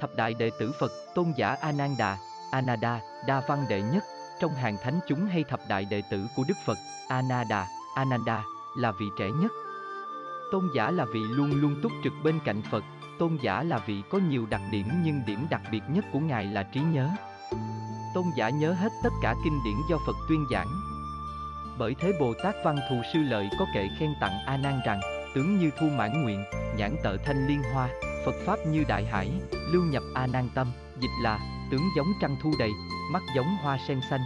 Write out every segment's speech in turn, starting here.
Thập đại đệ tử Phật, tôn giả Ananda, Ananda, đa văn đệ nhất, trong hàng thánh chúng hay thập đại đệ tử của Đức Phật, Ananda, Ananda, là vị trẻ nhất. Tôn giả là vị luôn luôn túc trực bên cạnh Phật, tôn giả là vị có nhiều đặc điểm nhưng điểm đặc biệt nhất của Ngài là trí nhớ. Tôn giả nhớ hết tất cả kinh điển do Phật tuyên giảng. Bởi thế Bồ Tát Văn Thù Sư Lợi có kệ khen tặng A Nan rằng, tướng như thu mãn nguyện, nhãn tợ thanh liên hoa, Phật Pháp như đại hải, lưu nhập A Nan tâm, dịch là, tướng giống trăng thu đầy, mắt giống hoa sen xanh.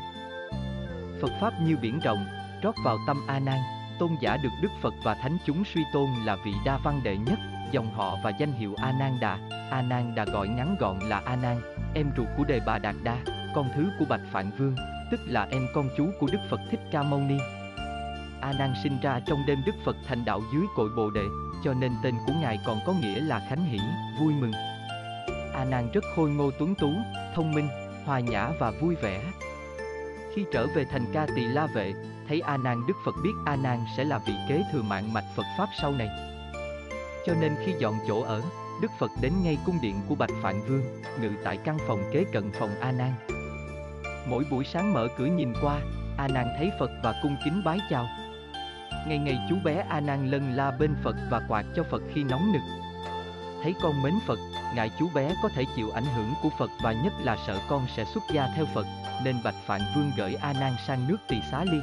Phật Pháp như biển rộng, trót vào tâm A Nan, tôn giả được Đức Phật và Thánh chúng suy tôn là vị đa văn đệ nhất, dòng họ và danh hiệu A Nan Đà. A Nan Đà gọi ngắn gọn là A Nan, em ruột của Đề Bà Đạt Đa, con thứ của Bạch Phạn Vương, tức là em con chú của Đức Phật Thích Ca Mâu Ni. A Nan sinh ra trong đêm Đức Phật thành đạo dưới cội Bồ Đề, cho nên tên của ngài còn có nghĩa là khánh hỷ, vui mừng. A Nan rất khôi ngô tuấn tú, thông minh, hòa nhã và vui vẻ. Khi trở về thành Ca Tỳ La Vệ, thấy A Nan Đức Phật biết A Nan sẽ là vị kế thừa mạng mạch Phật pháp sau này. Cho nên khi dọn chỗ ở, Đức Phật đến ngay cung điện của Bạch Phạn Vương, ngự tại căn phòng kế cận phòng A Nan. Mỗi buổi sáng mở cửa nhìn qua, A Nan thấy Phật và cung kính bái chào. Ngày ngày chú bé A Nan lân la bên Phật và quạt cho Phật khi nóng nực. Thấy con mến Phật, ngại chú bé có thể chịu ảnh hưởng của Phật và nhất là sợ con sẽ xuất gia theo Phật, nên Bạch Phạn Vương gửi A Nan sang nước Tỳ Xá Ly.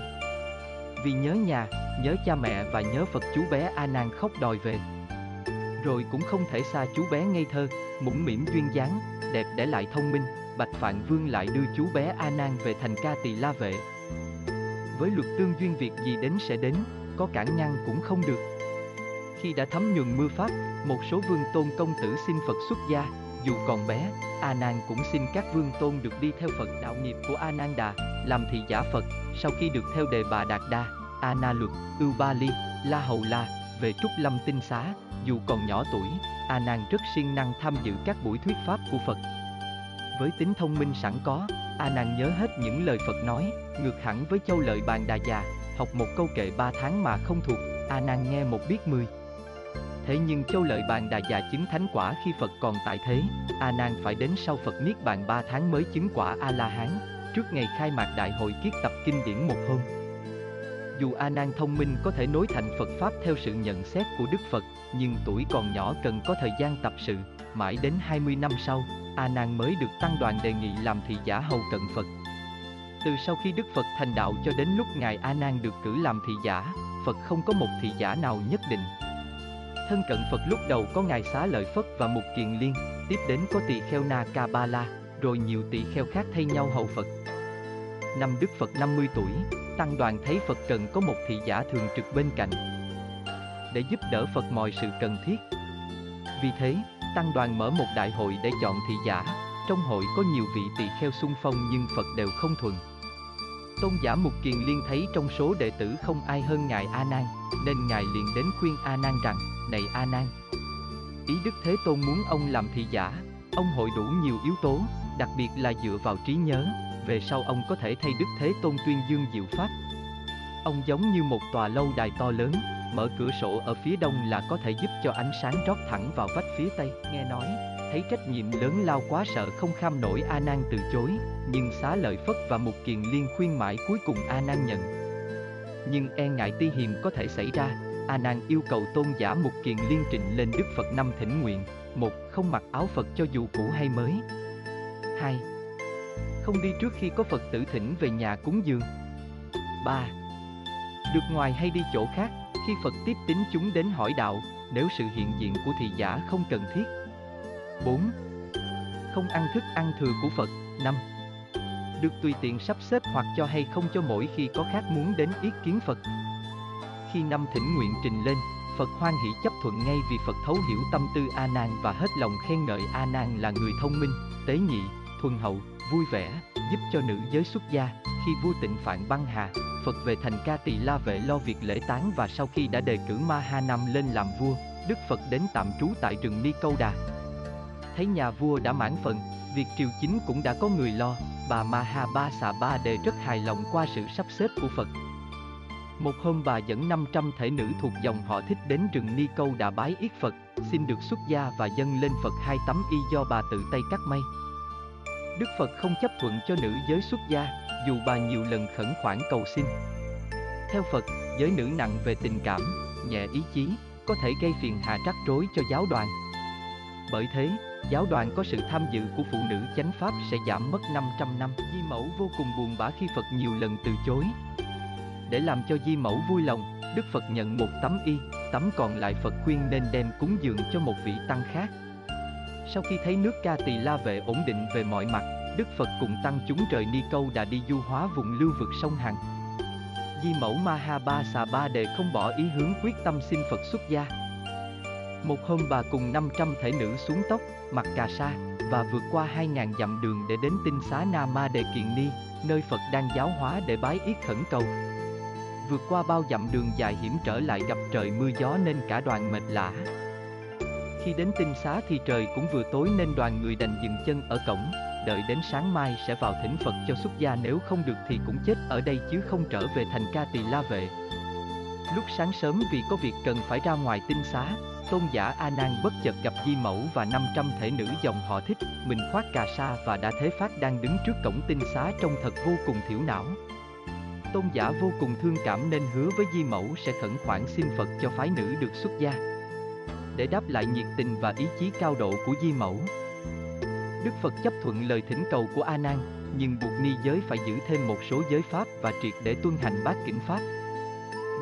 Vì nhớ nhà, nhớ cha mẹ và nhớ Phật chú bé A Nan khóc đòi về. Rồi cũng không thể xa chú bé ngây thơ, mũm mỉm duyên dáng, đẹp để lại thông minh, Bạch Phạn Vương lại đưa chú bé A Nan về thành ca tỳ la vệ. Với luật tương duyên việc gì đến sẽ đến, có cản ngăn cũng không được. Khi đã thấm nhuần mưa pháp, một số vương tôn công tử xin Phật xuất gia, dù còn bé, A Nan cũng xin các vương tôn được đi theo Phật đạo nghiệp của A Nan Đà, làm thị giả Phật, sau khi được theo đề bà Đạt Đa, A Na Luật, Ưu Ba Ly, La Hầu La, về Trúc Lâm Tinh Xá, dù còn nhỏ tuổi, A Nan rất siêng năng tham dự các buổi thuyết pháp của Phật. Với tính thông minh sẵn có, A Nan nhớ hết những lời Phật nói, ngược hẳn với châu lợi bàn đà già, học một câu kệ ba tháng mà không thuộc, à A Nan nghe một biết mười. Thế nhưng châu lợi bàn đà già chứng thánh quả khi Phật còn tại thế, à A Nan phải đến sau Phật niết bàn ba tháng mới chứng quả A La Hán, trước ngày khai mạc đại hội kiết tập kinh điển một hôm. Dù A Nan thông minh có thể nối thành Phật pháp theo sự nhận xét của Đức Phật, nhưng tuổi còn nhỏ cần có thời gian tập sự, mãi đến 20 năm sau, A Nan mới được tăng đoàn đề nghị làm thị giả hầu cận Phật. Từ sau khi Đức Phật thành đạo cho đến lúc ngài A Nan được cử làm thị giả, Phật không có một thị giả nào nhất định. Thân cận Phật lúc đầu có ngài Xá Lợi Phất và Mục Kiền Liên, tiếp đến có tỳ kheo Na Ca Ba La, rồi nhiều tỳ kheo khác thay nhau hầu Phật. Năm Đức Phật 50 tuổi, tăng đoàn thấy Phật cần có một thị giả thường trực bên cạnh để giúp đỡ Phật mọi sự cần thiết. Vì thế, tăng đoàn mở một đại hội để chọn thị giả. Trong hội có nhiều vị tỳ kheo xung phong nhưng Phật đều không thuần. Tôn giả Mục Kiền Liên thấy trong số đệ tử không ai hơn ngài A Nan, nên ngài liền đến khuyên A Nan rằng: "Này A Nan, ý Đức Thế Tôn muốn ông làm thị giả, ông hội đủ nhiều yếu tố, đặc biệt là dựa vào trí nhớ, về sau ông có thể thay Đức Thế Tôn tuyên dương diệu pháp. Ông giống như một tòa lâu đài to lớn, mở cửa sổ ở phía đông là có thể giúp cho ánh sáng rót thẳng vào vách phía tây. Nghe nói, thấy trách nhiệm lớn lao quá sợ không kham nổi A Nan từ chối, nhưng xá lợi Phất và Mục Kiền Liên khuyên mãi cuối cùng A Nan nhận. Nhưng e ngại ti hiềm có thể xảy ra, A Nan yêu cầu tôn giả Mục Kiền Liên trình lên Đức Phật năm thỉnh nguyện, một không mặc áo Phật cho dù cũ hay mới. hai Không đi trước khi có Phật tử thỉnh về nhà cúng dường. ba Được ngoài hay đi chỗ khác, khi Phật tiếp tín chúng đến hỏi đạo, nếu sự hiện diện của thị giả không cần thiết. 4. Không ăn thức ăn thừa của Phật. 5. Được tùy tiện sắp xếp hoặc cho hay không cho mỗi khi có khác muốn đến ý kiến Phật. Khi năm thỉnh nguyện trình lên, Phật hoan hỷ chấp thuận ngay vì Phật thấu hiểu tâm tư A Nan và hết lòng khen ngợi A Nan là người thông minh, tế nhị, thuần hậu, vui vẻ, giúp cho nữ giới xuất gia. Khi vua Tịnh Phạn băng hà, Phật về thành Ca Tỳ La Vệ lo việc lễ tán và sau khi đã đề cử Ma Ha Nam lên làm vua, Đức Phật đến tạm trú tại rừng Ni Câu Đà. Thấy nhà vua đã mãn phần, việc triều chính cũng đã có người lo, bà Ma Ba Xà Ba Đề rất hài lòng qua sự sắp xếp của Phật. Một hôm bà dẫn 500 thể nữ thuộc dòng họ thích đến rừng Ni Câu đã bái yết Phật, xin được xuất gia và dâng lên Phật hai tấm y do bà tự tay cắt may. Đức Phật không chấp thuận cho nữ giới xuất gia, dù bà nhiều lần khẩn khoản cầu xin. Theo Phật, giới nữ nặng về tình cảm, nhẹ ý chí, có thể gây phiền hà rắc rối cho giáo đoàn. Bởi thế, giáo đoàn có sự tham dự của phụ nữ chánh pháp sẽ giảm mất 500 năm. Di Mẫu vô cùng buồn bã khi Phật nhiều lần từ chối. Để làm cho Di Mẫu vui lòng, Đức Phật nhận một tấm y, tấm còn lại Phật khuyên nên đem cúng dường cho một vị tăng khác. Sau khi thấy nước ca tỳ la vệ ổn định về mọi mặt, Đức Phật cùng tăng chúng trời Ni Câu đã đi du hóa vùng lưu vực sông Hằng. Di mẫu Maha Ba Xà Ba Đề không bỏ ý hướng quyết tâm xin Phật xuất gia. Một hôm bà cùng 500 thể nữ xuống tóc, mặc cà sa, và vượt qua 2.000 dặm đường để đến tinh xá Na Ma Đề Kiện Ni, nơi Phật đang giáo hóa để bái yết khẩn cầu. Vượt qua bao dặm đường dài hiểm trở lại gặp trời mưa gió nên cả đoàn mệt lả. Khi đến tinh xá thì trời cũng vừa tối nên đoàn người đành dừng chân ở cổng, đợi đến sáng mai sẽ vào thỉnh Phật cho xuất gia nếu không được thì cũng chết ở đây chứ không trở về thành ca tỳ la vệ. Lúc sáng sớm vì có việc cần phải ra ngoài tinh xá, tôn giả A Nan bất chợt gặp Di Mẫu và 500 thể nữ dòng họ thích, mình khoác cà sa và đã thế phát đang đứng trước cổng tinh xá trông thật vô cùng thiểu não. Tôn giả vô cùng thương cảm nên hứa với Di Mẫu sẽ khẩn khoản xin Phật cho phái nữ được xuất gia. Để đáp lại nhiệt tình và ý chí cao độ của Di Mẫu, Đức Phật chấp thuận lời thỉnh cầu của A Nan, nhưng buộc ni giới phải giữ thêm một số giới pháp và triệt để tuân hành bát kỉnh pháp.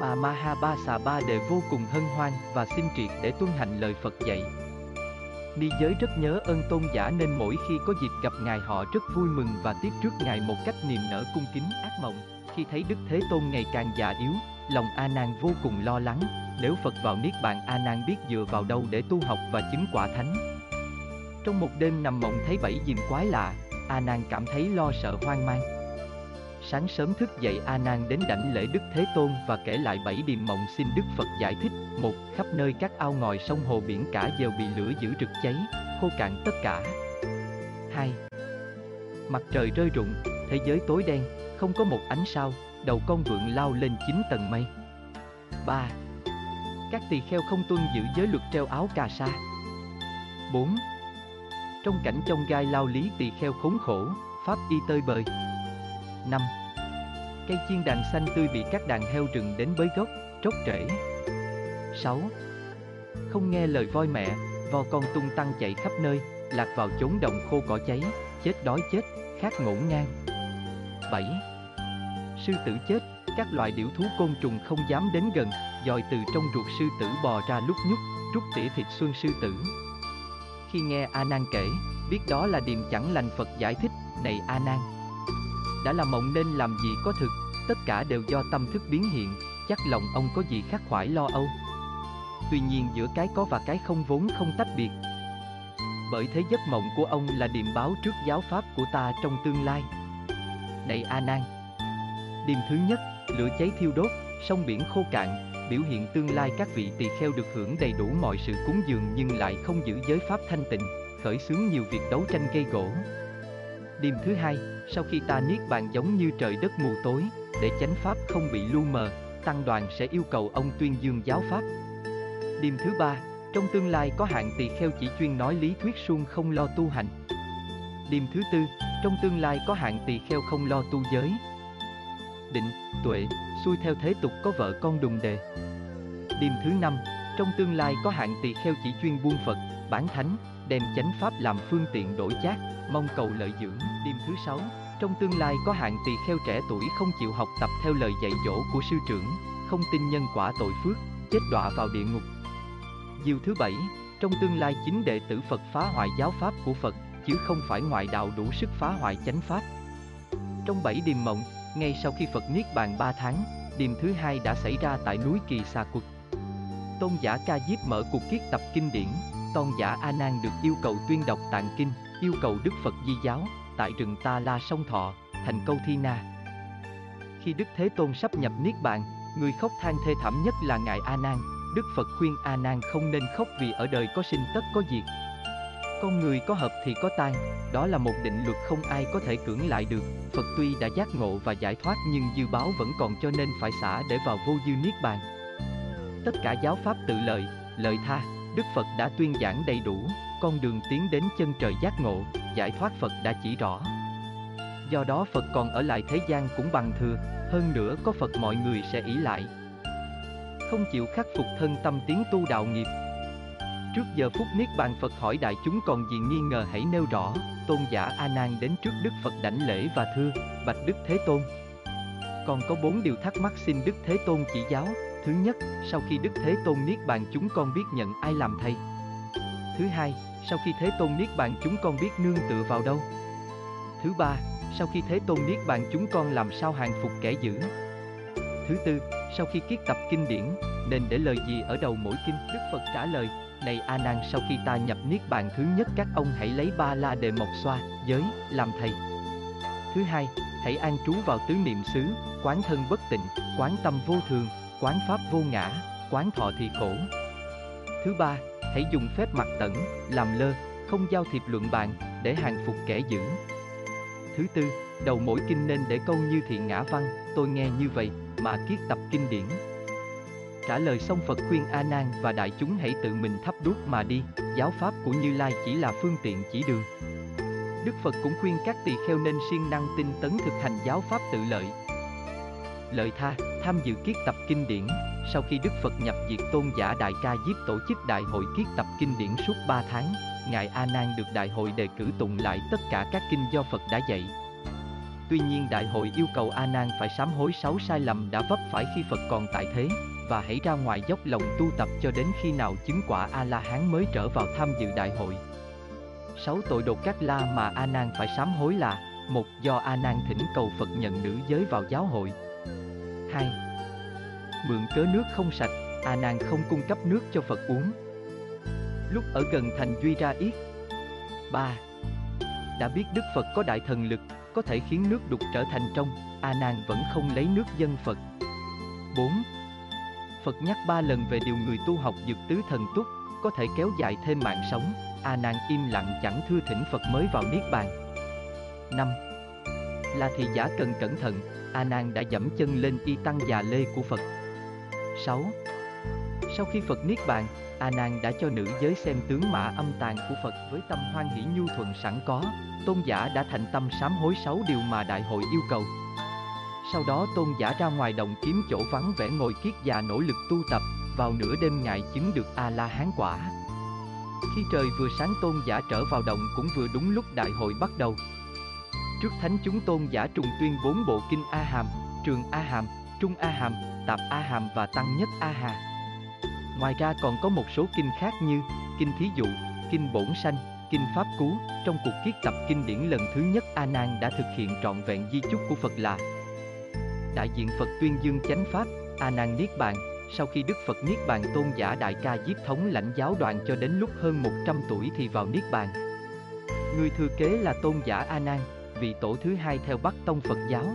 Bà Maha Ba Xà Ba đều vô cùng hân hoan và xin triệt để tuân hành lời Phật dạy. Ni giới rất nhớ ơn tôn giả nên mỗi khi có dịp gặp Ngài họ rất vui mừng và tiếp trước Ngài một cách niềm nở cung kính ác mộng. Khi thấy Đức Thế Tôn ngày càng già yếu, lòng A Nan vô cùng lo lắng, nếu Phật vào Niết Bàn A Nan biết dựa vào đâu để tu học và chứng quả thánh. Trong một đêm nằm mộng thấy bảy diềm quái lạ, A Nan cảm thấy lo sợ hoang mang. Sáng sớm thức dậy A Nan đến đảnh lễ Đức Thế Tôn và kể lại bảy điềm mộng xin Đức Phật giải thích. Một, khắp nơi các ao ngòi sông hồ biển cả đều bị lửa dữ rực cháy, khô cạn tất cả. Hai, Mặt trời rơi rụng, thế giới tối đen, không có một ánh sao, đầu con vượn lao lên chín tầng mây. 3. Các tỳ kheo không tuân giữ giới luật treo áo cà sa. 4 trong cảnh trong gai lao lý tỳ kheo khốn khổ, pháp y tơi bời. 5. Cây chiên đàn xanh tươi bị các đàn heo rừng đến bới gốc, trốc trễ. 6. Không nghe lời voi mẹ, vò con tung tăng chạy khắp nơi, lạc vào chốn đồng khô cỏ cháy, chết đói chết, khát ngổn ngang. 7. Sư tử chết, các loại điểu thú côn trùng không dám đến gần, dòi từ trong ruột sư tử bò ra lúc nhúc, rút tỉa thịt xuân sư tử, khi nghe A Nan kể, biết đó là điềm chẳng lành Phật giải thích, này A Nan. Đã là mộng nên làm gì có thực, tất cả đều do tâm thức biến hiện, chắc lòng ông có gì khắc khoải lo âu. Tuy nhiên giữa cái có và cái không vốn không tách biệt. Bởi thế giấc mộng của ông là điềm báo trước giáo pháp của ta trong tương lai. Này A Nan. Điềm thứ nhất, lửa cháy thiêu đốt, sông biển khô cạn, biểu hiện tương lai các vị tỳ kheo được hưởng đầy đủ mọi sự cúng dường nhưng lại không giữ giới pháp thanh tịnh, khởi xướng nhiều việc đấu tranh gây gỗ. Đêm thứ hai, sau khi ta niết bàn giống như trời đất mù tối, để chánh pháp không bị lu mờ, tăng đoàn sẽ yêu cầu ông tuyên dương giáo pháp. Đêm thứ ba, trong tương lai có hạng tỳ kheo chỉ chuyên nói lý thuyết suông không lo tu hành. Đêm thứ tư, trong tương lai có hạng tỳ kheo không lo tu giới. Định, tuệ, xuôi theo thế tục có vợ con đùng đề. Đêm thứ năm, trong tương lai có hạng tỳ kheo chỉ chuyên buôn Phật, bán thánh, đem chánh pháp làm phương tiện đổi chác, mong cầu lợi dưỡng. Đêm thứ sáu, trong tương lai có hạng tỳ kheo trẻ tuổi không chịu học tập theo lời dạy dỗ của sư trưởng, không tin nhân quả tội phước, chết đọa vào địa ngục. Diều thứ bảy, trong tương lai chính đệ tử Phật phá hoại giáo pháp của Phật, chứ không phải ngoại đạo đủ sức phá hoại chánh pháp. Trong bảy điềm mộng, ngay sau khi Phật Niết Bàn 3 tháng, điềm thứ hai đã xảy ra tại núi Kỳ Sa Quật. Tôn giả Ca Diếp mở cuộc kiết tập kinh điển, tôn giả A Nan được yêu cầu tuyên đọc tạng kinh, yêu cầu Đức Phật Di giáo, tại rừng Ta La sông Thọ, thành câu Thi Na. Khi Đức Thế Tôn sắp nhập Niết Bàn, người khóc than thê thảm nhất là ngài A Nan. Đức Phật khuyên A Nan không nên khóc vì ở đời có sinh tất có diệt. Con người có hợp thì có tan, đó là một định luật không ai có thể cưỡng lại được. Phật tuy đã giác ngộ và giải thoát nhưng dư báo vẫn còn cho nên phải xả để vào vô dư niết bàn. Tất cả giáo pháp tự lợi, lợi tha, Đức Phật đã tuyên giảng đầy đủ, con đường tiến đến chân trời giác ngộ, giải thoát Phật đã chỉ rõ. Do đó Phật còn ở lại thế gian cũng bằng thừa, hơn nữa có Phật mọi người sẽ ý lại. Không chịu khắc phục thân tâm tiến tu đạo nghiệp, Trước giờ phút Niết Bàn Phật hỏi đại chúng còn gì nghi ngờ hãy nêu rõ, tôn giả A Nan đến trước Đức Phật đảnh lễ và thưa, bạch Đức Thế Tôn. Còn có bốn điều thắc mắc xin Đức Thế Tôn chỉ giáo. Thứ nhất, sau khi Đức Thế Tôn Niết Bàn chúng con biết nhận ai làm thầy. Thứ hai, sau khi Thế Tôn Niết Bàn chúng con biết nương tựa vào đâu. Thứ ba, sau khi Thế Tôn Niết Bàn chúng con làm sao hàng phục kẻ dữ. Thứ tư, sau khi kiết tập kinh điển, nên để lời gì ở đầu mỗi kinh? Đức Phật trả lời, này A Nan sau khi ta nhập niết bàn thứ nhất các ông hãy lấy ba la đề mộc xoa, giới, làm thầy. Thứ hai, hãy an trú vào tứ niệm xứ, quán thân bất tịnh, quán tâm vô thường, quán pháp vô ngã, quán thọ thì khổ. Thứ ba, hãy dùng phép mặt tẩn, làm lơ, không giao thiệp luận bàn, để hàng phục kẻ dữ. Thứ tư, đầu mỗi kinh nên để câu như thiện ngã văn, tôi nghe như vậy, mà kiết tập kinh điển, Trả lời xong Phật khuyên A Nan và đại chúng hãy tự mình thắp đuốc mà đi, giáo pháp của Như Lai chỉ là phương tiện chỉ đường. Đức Phật cũng khuyên các tỳ kheo nên siêng năng tinh tấn thực hành giáo pháp tự lợi. Lợi tha, tham dự kiết tập kinh điển, sau khi Đức Phật nhập diệt tôn giả Đại Ca Diếp tổ chức đại hội kiết tập kinh điển suốt 3 tháng, Ngài A Nan được đại hội đề cử tụng lại tất cả các kinh do Phật đã dạy. Tuy nhiên đại hội yêu cầu A Nan phải sám hối sáu sai lầm đã vấp phải khi Phật còn tại thế, và hãy ra ngoài dốc lòng tu tập cho đến khi nào chứng quả A-la-hán mới trở vào tham dự đại hội. Sáu tội đột các la mà A Nan phải sám hối là: một do A Nan thỉnh cầu Phật nhận nữ giới vào giáo hội hai Mượn cớ nước không sạch, à A Nan không cung cấp nước cho Phật uống. Lúc ở gần thành Duy Ra Yết. 3. Đã biết Đức Phật có đại thần lực, có thể khiến nước đục trở thành trong, à A Nan vẫn không lấy nước dân Phật. 4. Phật nhắc ba lần về điều người tu học dược tứ thần túc, có thể kéo dài thêm mạng sống, à A Nan im lặng chẳng thưa thỉnh Phật mới vào Niết Bàn. 5. Là thì giả cần cẩn thận, A Nan đã dẫm chân lên y tăng già lê của Phật. 6. Sau khi Phật Niết Bàn, A Nan đã cho nữ giới xem tướng mã âm tàn của Phật với tâm hoan hỷ nhu thuận sẵn có, tôn giả đã thành tâm sám hối sáu điều mà đại hội yêu cầu. Sau đó tôn giả ra ngoài đồng kiếm chỗ vắng vẻ ngồi kiết già nỗ lực tu tập, vào nửa đêm ngài chứng được A-la-hán quả. Khi trời vừa sáng tôn giả trở vào động cũng vừa đúng lúc đại hội bắt đầu. Trước thánh chúng tôn giả trùng tuyên bốn bộ kinh A Hàm, Trường A Hàm, Trung A Hàm, Tạp A Hàm và Tăng Nhất A Hà. Ngoài ra còn có một số kinh khác như Kinh Thí Dụ, Kinh Bổn Sanh, Kinh Pháp Cú. Trong cuộc kiết tập kinh điển lần thứ nhất A Nan đã thực hiện trọn vẹn di chúc của Phật là đại diện Phật tuyên dương chánh pháp, A Nan Niết Bàn, sau khi Đức Phật Niết Bàn tôn giả Đại Ca Diếp thống lãnh giáo đoàn cho đến lúc hơn 100 tuổi thì vào Niết Bàn. Người thừa kế là tôn giả A Nan, vị tổ thứ hai theo Bắc Tông Phật giáo.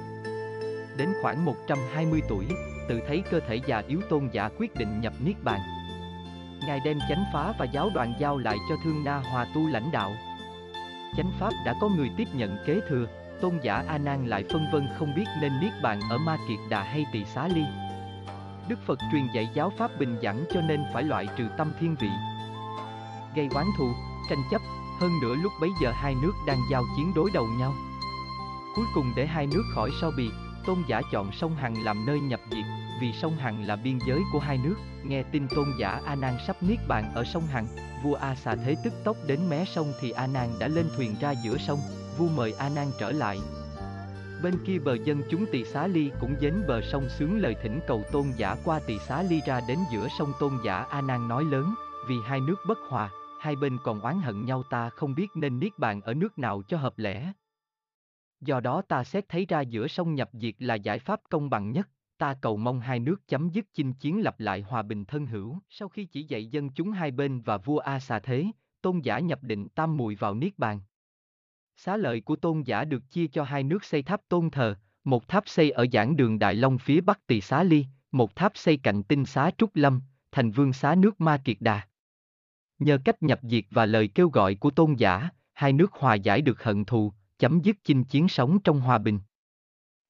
Đến khoảng 120 tuổi, tự thấy cơ thể già yếu tôn giả quyết định nhập Niết Bàn. Ngài đem chánh phá và giáo đoàn giao lại cho Thương Na Hòa Tu lãnh đạo. Chánh pháp đã có người tiếp nhận kế thừa, tôn giả A Nan lại phân vân không biết nên niết bàn ở Ma Kiệt Đà hay Tỳ Xá Ly. Đức Phật truyền dạy giáo pháp bình đẳng cho nên phải loại trừ tâm thiên vị. Gây oán thù, tranh chấp, hơn nữa lúc bấy giờ hai nước đang giao chiến đối đầu nhau. Cuối cùng để hai nước khỏi so bì, tôn giả chọn sông Hằng làm nơi nhập diệt, vì sông Hằng là biên giới của hai nước. Nghe tin tôn giả A Nan sắp niết bàn ở sông Hằng, vua A Xà Thế tức tốc đến mé sông thì A Nan đã lên thuyền ra giữa sông, vua mời A Nan trở lại. Bên kia bờ dân chúng Tỳ Xá Ly cũng dến bờ sông sướng lời thỉnh cầu tôn giả qua Tỳ Xá Ly ra đến giữa sông tôn giả A Nan nói lớn, vì hai nước bất hòa, hai bên còn oán hận nhau ta không biết nên niết bàn ở nước nào cho hợp lẽ. Do đó ta xét thấy ra giữa sông nhập diệt là giải pháp công bằng nhất, ta cầu mong hai nước chấm dứt chinh chiến lập lại hòa bình thân hữu. Sau khi chỉ dạy dân chúng hai bên và vua A xà thế, tôn giả nhập định tam mùi vào niết bàn. Xá lợi của tôn giả được chia cho hai nước xây tháp tôn thờ, một tháp xây ở giảng đường Đại Long phía bắc Tỳ Xá Ly, một tháp xây cạnh tinh xá Trúc Lâm, thành vương xá nước Ma Kiệt Đà. Nhờ cách nhập diệt và lời kêu gọi của tôn giả, hai nước hòa giải được hận thù, chấm dứt chinh chiến sống trong hòa bình.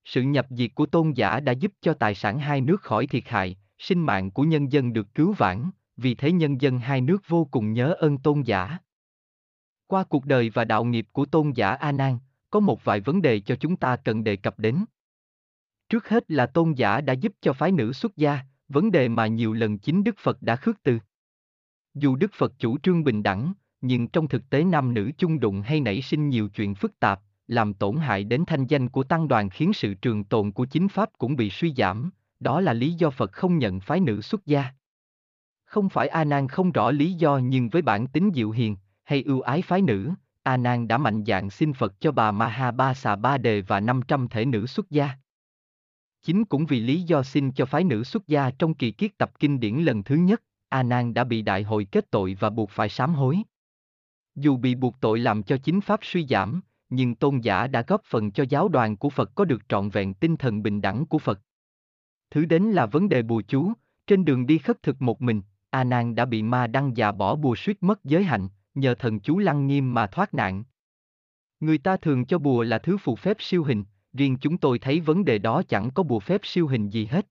Sự nhập diệt của tôn giả đã giúp cho tài sản hai nước khỏi thiệt hại, sinh mạng của nhân dân được cứu vãn, vì thế nhân dân hai nước vô cùng nhớ ơn tôn giả. Qua cuộc đời và đạo nghiệp của tôn giả A Nan, có một vài vấn đề cho chúng ta cần đề cập đến. Trước hết là tôn giả đã giúp cho phái nữ xuất gia, vấn đề mà nhiều lần chính Đức Phật đã khước từ. Dù Đức Phật chủ trương bình đẳng, nhưng trong thực tế nam nữ chung đụng hay nảy sinh nhiều chuyện phức tạp, làm tổn hại đến thanh danh của tăng đoàn khiến sự trường tồn của chính pháp cũng bị suy giảm, đó là lý do Phật không nhận phái nữ xuất gia. Không phải A Nan không rõ lý do nhưng với bản tính dịu hiền, hay ưu ái phái nữ, A Nan đã mạnh dạn xin Phật cho bà Maha Ba Xà Ba Đề và 500 thể nữ xuất gia. Chính cũng vì lý do xin cho phái nữ xuất gia trong kỳ kiết tập kinh điển lần thứ nhất, A Nan đã bị đại hội kết tội và buộc phải sám hối. Dù bị buộc tội làm cho chính pháp suy giảm, nhưng tôn giả đã góp phần cho giáo đoàn của Phật có được trọn vẹn tinh thần bình đẳng của Phật. Thứ đến là vấn đề bùa chú, trên đường đi khất thực một mình, A Nan đã bị ma đăng già bỏ bùa suýt mất giới hạnh, nhờ thần chú lăng nghiêm mà thoát nạn. Người ta thường cho bùa là thứ phù phép siêu hình, riêng chúng tôi thấy vấn đề đó chẳng có bùa phép siêu hình gì hết.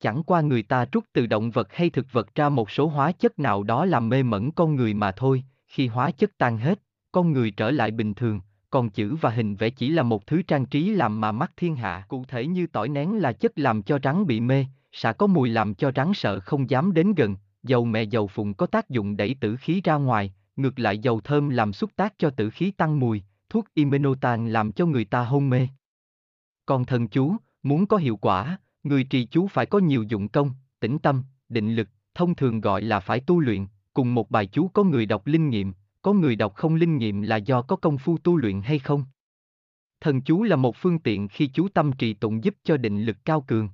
Chẳng qua người ta trút từ động vật hay thực vật ra một số hóa chất nào đó làm mê mẩn con người mà thôi, khi hóa chất tan hết, con người trở lại bình thường, còn chữ và hình vẽ chỉ là một thứ trang trí làm mà mắt thiên hạ. Cụ thể như tỏi nén là chất làm cho rắn bị mê, xả có mùi làm cho rắn sợ không dám đến gần, dầu mẹ dầu phụng có tác dụng đẩy tử khí ra ngoài, ngược lại dầu thơm làm xúc tác cho tử khí tăng mùi, thuốc imenotan làm cho người ta hôn mê. Còn thần chú, muốn có hiệu quả, người trì chú phải có nhiều dụng công, tĩnh tâm, định lực, thông thường gọi là phải tu luyện, cùng một bài chú có người đọc linh nghiệm, có người đọc không linh nghiệm là do có công phu tu luyện hay không. Thần chú là một phương tiện khi chú tâm trì tụng giúp cho định lực cao cường.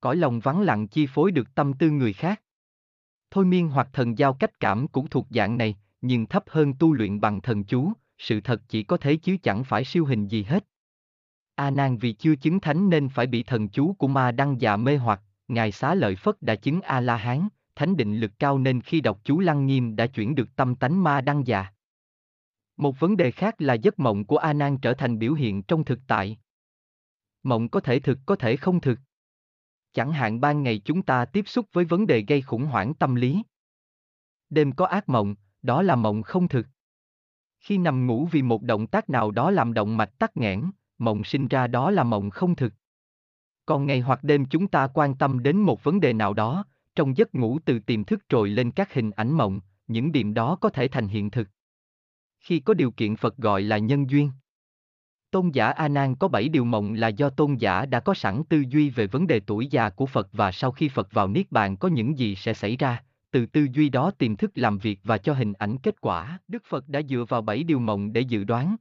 Cõi lòng vắng lặng chi phối được tâm tư người khác. Thôi miên hoặc thần giao cách cảm cũng thuộc dạng này, nhưng thấp hơn tu luyện bằng thần chú, sự thật chỉ có thế chứ chẳng phải siêu hình gì hết. A Nan vì chưa chứng thánh nên phải bị thần chú của ma đăng già mê hoặc, ngài xá lợi Phất đã chứng A La Hán, thánh định lực cao nên khi đọc chú Lăng Nghiêm đã chuyển được tâm tánh ma đăng già. Một vấn đề khác là giấc mộng của A Nan trở thành biểu hiện trong thực tại. Mộng có thể thực có thể không thực. Chẳng hạn ban ngày chúng ta tiếp xúc với vấn đề gây khủng hoảng tâm lý. Đêm có ác mộng, đó là mộng không thực. Khi nằm ngủ vì một động tác nào đó làm động mạch tắc nghẽn, mộng sinh ra đó là mộng không thực. Còn ngày hoặc đêm chúng ta quan tâm đến một vấn đề nào đó, trong giấc ngủ từ tiềm thức trồi lên các hình ảnh mộng, những điểm đó có thể thành hiện thực. Khi có điều kiện Phật gọi là nhân duyên. Tôn giả A Nan có bảy điều mộng là do tôn giả đã có sẵn tư duy về vấn đề tuổi già của Phật và sau khi Phật vào niết bàn có những gì sẽ xảy ra, từ tư duy đó tiềm thức làm việc và cho hình ảnh kết quả. Đức Phật đã dựa vào bảy điều mộng để dự đoán.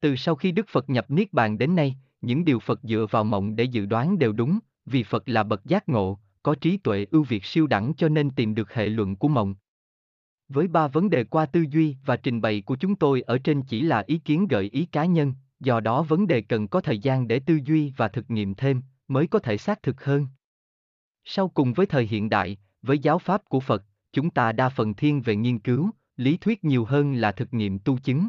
Từ sau khi Đức Phật nhập niết bàn đến nay, những điều Phật dựa vào mộng để dự đoán đều đúng, vì Phật là bậc giác ngộ, có trí tuệ ưu việt siêu đẳng cho nên tìm được hệ luận của mộng. Với ba vấn đề qua tư duy và trình bày của chúng tôi ở trên chỉ là ý kiến gợi ý cá nhân, do đó vấn đề cần có thời gian để tư duy và thực nghiệm thêm, mới có thể xác thực hơn. Sau cùng với thời hiện đại, với giáo pháp của Phật, chúng ta đa phần thiên về nghiên cứu, lý thuyết nhiều hơn là thực nghiệm tu chứng.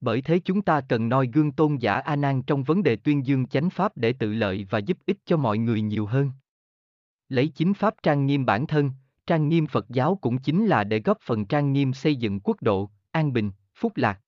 Bởi thế chúng ta cần noi gương tôn giả A Nan trong vấn đề tuyên dương chánh pháp để tự lợi và giúp ích cho mọi người nhiều hơn. Lấy chính pháp trang nghiêm bản thân, trang nghiêm Phật giáo cũng chính là để góp phần trang nghiêm xây dựng quốc độ, an bình, phúc lạc.